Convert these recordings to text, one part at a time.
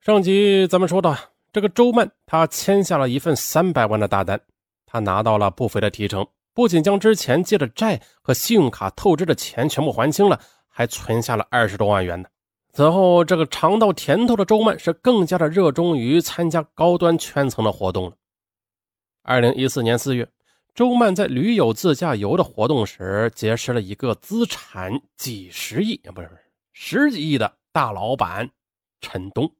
上集咱们说到，这个周曼他签下了一份三百万的大单，他拿到了不菲的提成，不仅将之前借的债和信用卡透支的钱全部还清了，还存下了二十多万元呢。此后，这个尝到甜头的周曼是更加的热衷于参加高端圈层的活动了。二零一四年四月，周曼在驴友自驾游的活动时，结识了一个资产几十亿，不是不是十几亿的大老板陈东。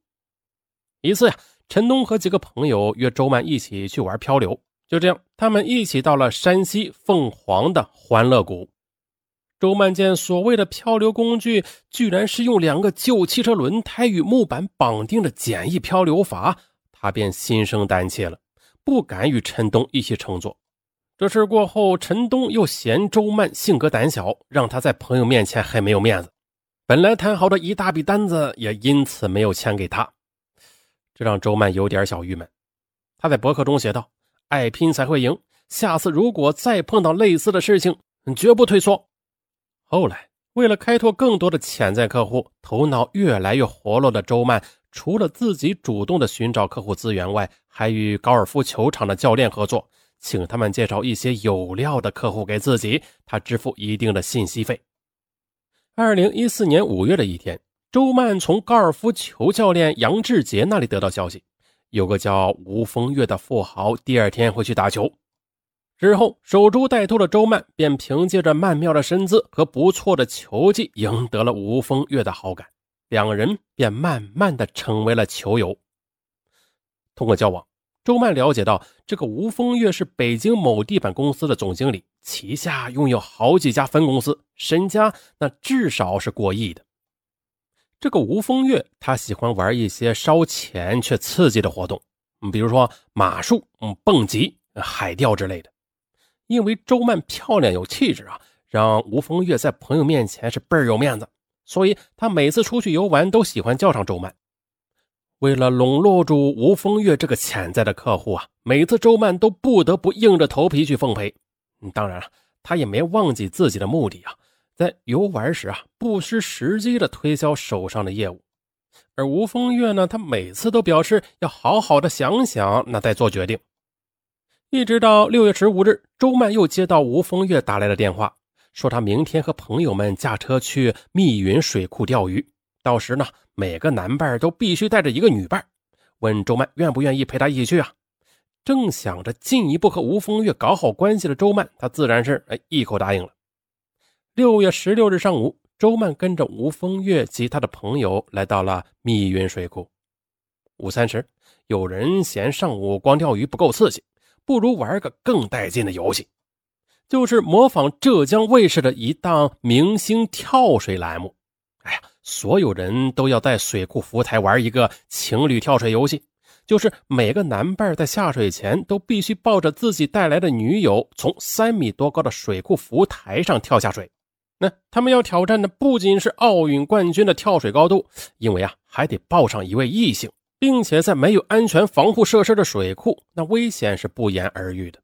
一次呀，陈东和几个朋友约周曼一起去玩漂流。就这样，他们一起到了山西凤凰的欢乐谷。周曼见所谓的漂流工具，居然是用两个旧汽车轮胎与木板绑定的简易漂流筏，他便心生胆怯了，不敢与陈东一起乘坐。这事过后，陈东又嫌周曼性格胆小，让他在朋友面前很没有面子。本来谈好的一大笔单子，也因此没有签给他。这让周曼有点小郁闷。他在博客中写道：“爱拼才会赢，下次如果再碰到类似的事情，绝不退缩。”后来，为了开拓更多的潜在客户，头脑越来越活络的周曼，除了自己主动的寻找客户资源外，还与高尔夫球场的教练合作，请他们介绍一些有料的客户给自己，他支付一定的信息费。二零一四年五月的一天。周曼从高尔夫球教练杨志杰那里得到消息，有个叫吴风月的富豪第二天会去打球。之后守株待兔的周曼便凭借着曼妙的身姿和不错的球技赢得了吴风月的好感，两人便慢慢的成为了球友。通过交往，周曼了解到这个吴风月是北京某地板公司的总经理，旗下拥有好几家分公司，身家那至少是过亿的。这个吴风月，他喜欢玩一些烧钱却刺激的活动，嗯，比如说马术、嗯，蹦极、海钓之类的。因为周曼漂亮有气质啊，让吴风月在朋友面前是倍儿有面子，所以他每次出去游玩都喜欢叫上周曼。为了笼络住吴风月这个潜在的客户啊，每次周曼都不得不硬着头皮去奉陪。当然了，他也没忘记自己的目的啊。在游玩时啊，不失时机的推销手上的业务，而吴风月呢，他每次都表示要好好的想想，那再做决定。一直到六月十五日，周曼又接到吴风月打来的电话，说他明天和朋友们驾车去密云水库钓鱼，到时呢，每个男伴都必须带着一个女伴，问周曼愿不愿意陪他一起去啊？正想着进一步和吴风月搞好关系的周曼，他自然是哎一口答应了。六月十六日上午，周曼跟着吴风月及他的朋友来到了密云水库。午餐时，有人嫌上午光钓鱼不够刺激，不如玩个更带劲的游戏，就是模仿浙江卫视的一档明星跳水栏目。哎呀，所有人都要在水库浮台玩一个情侣跳水游戏，就是每个男伴在下水前都必须抱着自己带来的女友，从三米多高的水库浮台上跳下水。那他们要挑战的不仅是奥运冠军的跳水高度，因为啊还得抱上一位异性，并且在没有安全防护设施的水库，那危险是不言而喻的。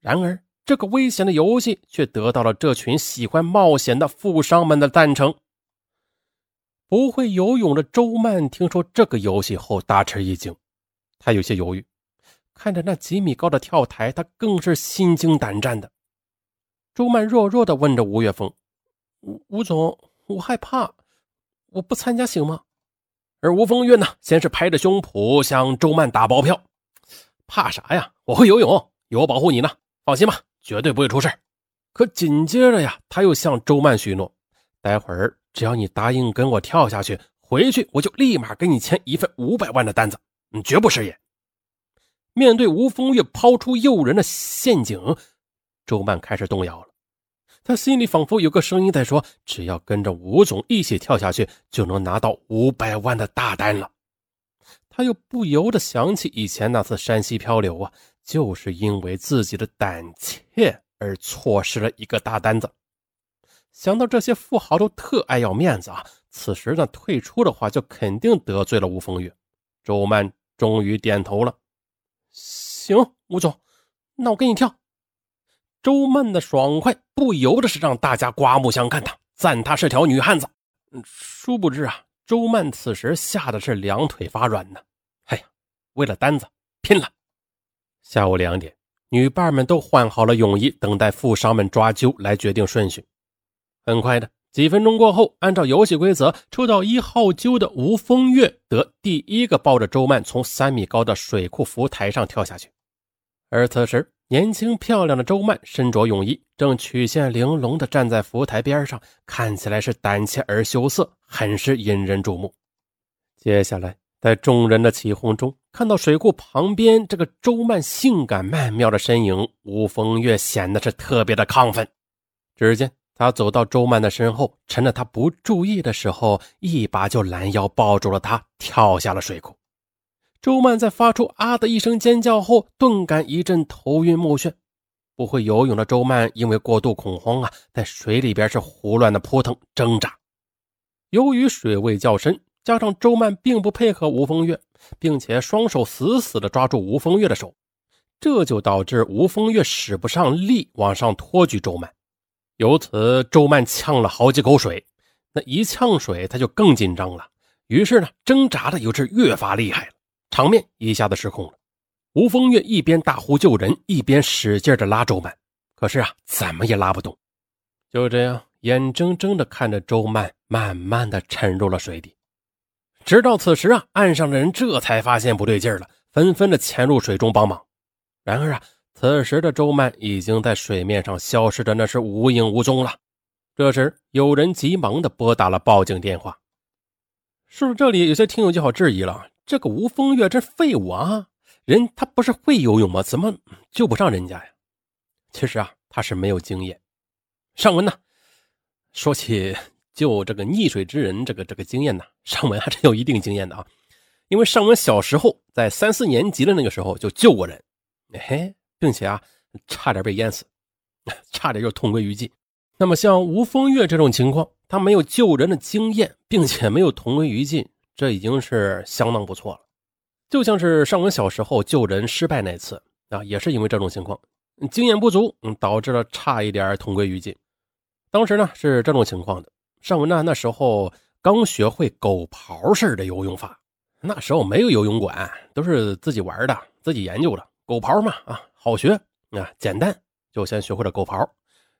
然而，这个危险的游戏却得到了这群喜欢冒险的富商们的赞成。不会游泳的周曼听说这个游戏后大吃一惊，他有些犹豫，看着那几米高的跳台，他更是心惊胆战的。周曼弱弱地问着吴月峰。吴总，我害怕，我不参加行吗？而吴风月呢，先是拍着胸脯向周曼打包票：“怕啥呀？我会游泳，有我保护你呢，放心吧，绝对不会出事。”可紧接着呀，他又向周曼许诺：“待会儿只要你答应跟我跳下去，回去我就立马给你签一份五百万的单子，你绝不食言。”面对吴风月抛出诱人的陷阱，周曼开始动摇了。他心里仿佛有个声音在说：“只要跟着吴总一起跳下去，就能拿到五百万的大单了。”他又不由得想起以前那次山西漂流啊，就是因为自己的胆怯而错失了一个大单子。想到这些富豪都特爱要面子啊，此时呢退出的话就肯定得罪了吴风月。周曼终于点头了：“行，吴总，那我跟你跳。”周曼的爽快不由得是让大家刮目相看，的赞她是条女汉子。殊不知啊，周曼此时吓得是两腿发软呢。哎呀，为了单子拼了！下午两点，女伴们都换好了泳衣，等待富商们抓阄来决定顺序。很快的，几分钟过后，按照游戏规则，抽到一号阄的吴风月得第一个抱着周曼从三米高的水库浮台上跳下去。而此时，年轻漂亮的周曼身着泳衣，正曲线玲珑地站在浮台边上，看起来是胆怯而羞涩，很是引人注目。接下来，在众人的起哄中，看到水库旁边这个周曼性感曼妙的身影，吴风月显得是特别的亢奋。只见他走到周曼的身后，趁着她不注意的时候，一把就拦腰抱住了她，跳下了水库。周曼在发出“啊”的一声尖叫后，顿感一阵头晕目眩。不会游泳的周曼因为过度恐慌啊，在水里边是胡乱的扑腾挣扎。由于水位较深，加上周曼并不配合吴风月，并且双手死死的抓住吴风月的手，这就导致吴风月使不上力往上托举周曼。由此，周曼呛了好几口水。那一呛水，他就更紧张了，于是呢，挣扎的又是越发厉害了。场面一下子失控了，吴风月一边大呼救人，一边使劲的拉周曼，可是啊，怎么也拉不动。就这样，眼睁睁的看着周曼慢慢的沉入了水底。直到此时啊，岸上的人这才发现不对劲了，纷纷的潜入水中帮忙。然而啊，此时的周曼已经在水面上消失的那是无影无踪了。这时，有人急忙的拨打了报警电话。说到这里，有些听友就好质疑了。这个吴风月这废物啊！人他不是会游泳吗？怎么救不上人家呀？其实啊，他是没有经验。尚文呢，说起救这个溺水之人，这个这个经验呢，尚文还是有一定经验的啊。因为尚文小时候在三四年级的那个时候就救过人，嘿，并且啊，差点被淹死，差点就同归于尽。那么像吴风月这种情况，他没有救人的经验，并且没有同归于尽。这已经是相当不错了，就像是尚文小时候救人失败那次啊，也是因为这种情况，经验不足，嗯，导致了差一点同归于尽。当时呢是这种情况的，尚文呢那时候刚学会狗刨式的游泳法，那时候没有游泳馆，都是自己玩的，自己研究的。狗刨嘛啊，好学啊，简单，就先学会了狗刨。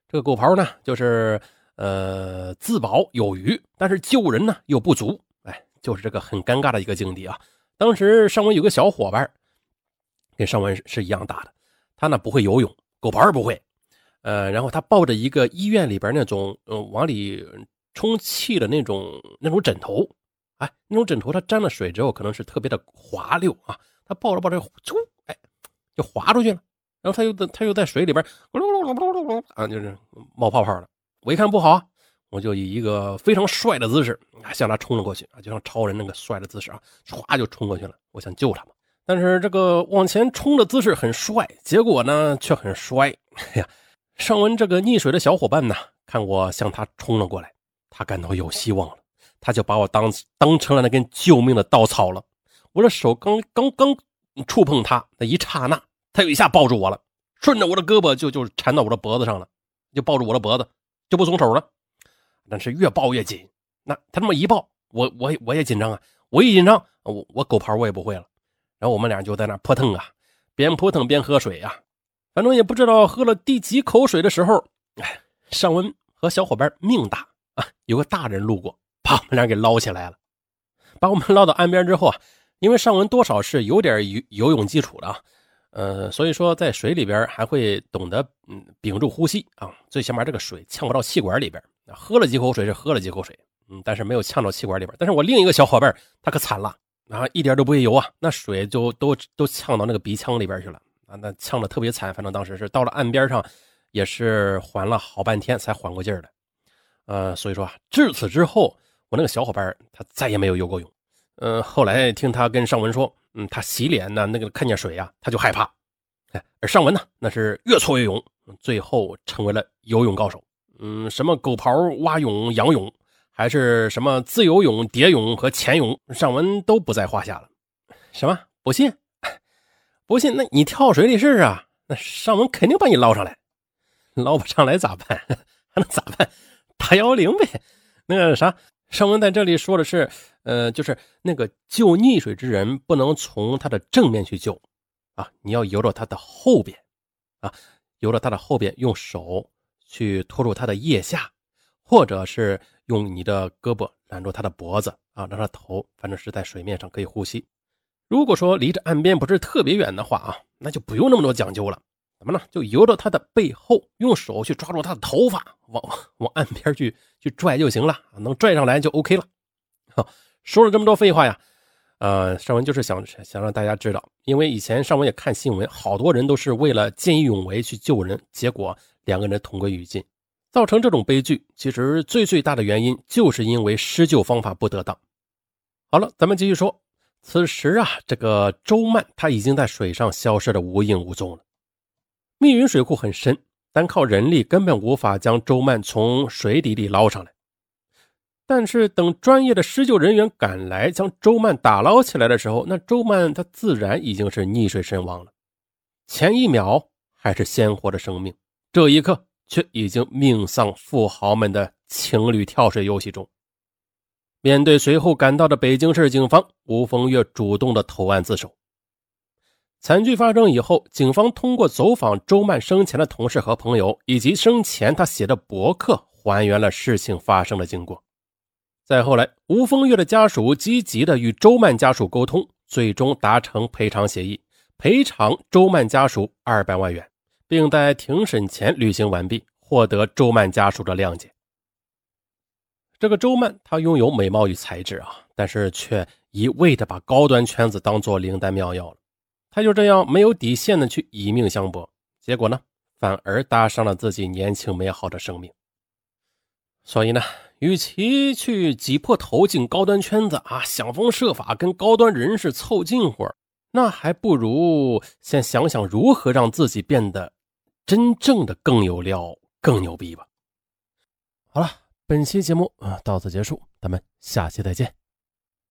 这个狗刨呢，就是呃自保有余，但是救人呢又不足。就是这个很尴尬的一个境地啊！当时尚文有个小伙伴，跟尚文是一样大的，他呢不会游泳，狗刨也不会，呃，然后他抱着一个医院里边那种嗯往里充气的那种那种枕头，哎，那种枕头它沾了水之后可能是特别的滑溜啊，他抱着抱着，啾，哎，就滑出去了，然后他又在他又在水里边咕噜噜噜噜噜啊，就是冒泡泡了。我一看不好。我就以一个非常帅的姿势啊，向他冲了过去啊，就像超人那个帅的姿势啊，唰就冲过去了。我想救他嘛，但是这个往前冲的姿势很帅，结果呢却很衰。哎呀，上文这个溺水的小伙伴呢，看我向他冲了过来，他感到有希望了，他就把我当当成了那根救命的稻草了。我的手刚刚刚触碰他那一刹那，他就一下抱住我了，顺着我的胳膊就就缠到我的脖子上了，就抱住我的脖子，就不松手了。但是越抱越紧，那他这么一抱，我我我也紧张啊！我一紧张，我我狗刨我也不会了。然后我们俩就在那扑腾啊，边扑腾边喝水啊，反正也不知道喝了第几口水的时候，哎，尚文和小伙伴命大啊，有个大人路过，把我们俩给捞起来了。把我们捞到岸边之后啊，因为尚文多少是有点游游泳基础的啊，呃，所以说在水里边还会懂得嗯屏住呼吸啊，最起码这个水呛不到气管里边。喝了几口水是喝了几口水，嗯，但是没有呛到气管里边。但是我另一个小伙伴他可惨了啊，一点都不会游啊，那水就都都呛到那个鼻腔里边去了啊，那呛的特别惨。反正当时是到了岸边上，也是缓了好半天才缓过劲儿来。呃，所以说啊，至此之后，我那个小伙伴他再也没有游过泳。嗯，后来听他跟尚文说，嗯，他洗脸呢，那个看见水呀，他就害怕。哎，而尚文呢，那是越挫越勇，最后成为了游泳高手。嗯，什么狗刨、蛙泳、仰泳，还是什么自由泳、蝶泳和潜泳，尚文都不在话下了。什么？不信？不信？那你跳水里试试啊！那尚文肯定把你捞上来。捞不上来咋办？还能咋办？打幺幺零呗。那个啥，上文在这里说的是，呃，就是那个救溺水之人不能从他的正面去救，啊，你要游到他的后边，啊，游到他的后边，用手去拖住他的腋下，或者是用你的胳膊揽住他的脖子，啊，让他头反正是在水面上可以呼吸。如果说离着岸边不是特别远的话啊，那就不用那么多讲究了。怎么呢？就游到他的背后，用手去抓住他的头发，往往岸边去去拽就行了，能拽上来就 OK 了。好，说了这么多废话呀，呃，尚文就是想想让大家知道，因为以前尚文也看新闻，好多人都是为了见义勇为去救人，结果两个人同归于尽，造成这种悲剧。其实最最大的原因就是因为施救方法不得当。好了，咱们继续说，此时啊，这个周曼他已经在水上消失的无影无踪了。密云水库很深，单靠人力根本无法将周曼从水底里捞上来。但是等专业的施救人员赶来将周曼打捞起来的时候，那周曼他自然已经是溺水身亡了。前一秒还是鲜活的生命，这一刻却已经命丧富豪们的情侣跳水游戏中。面对随后赶到的北京市警方，吴风月主动的投案自首。惨剧发生以后，警方通过走访周曼生前的同事和朋友，以及生前他写的博客，还原了事情发生的经过。再后来，吴风月的家属积极的与周曼家属沟通，最终达成赔偿协议，赔偿周曼家属二百万元，并在庭审前履行完毕，获得周曼家属的谅解。这个周曼，她拥有美貌与才智啊，但是却一味的把高端圈子当做灵丹妙药了。他就这样没有底线的去以命相搏，结果呢，反而搭上了自己年轻美好的生命。所以呢，与其去挤破头进高端圈子啊，想方设法跟高端人士凑近乎，那还不如先想想如何让自己变得真正的更有料、更牛逼吧。好了，本期节目啊到此结束，咱们下期再见。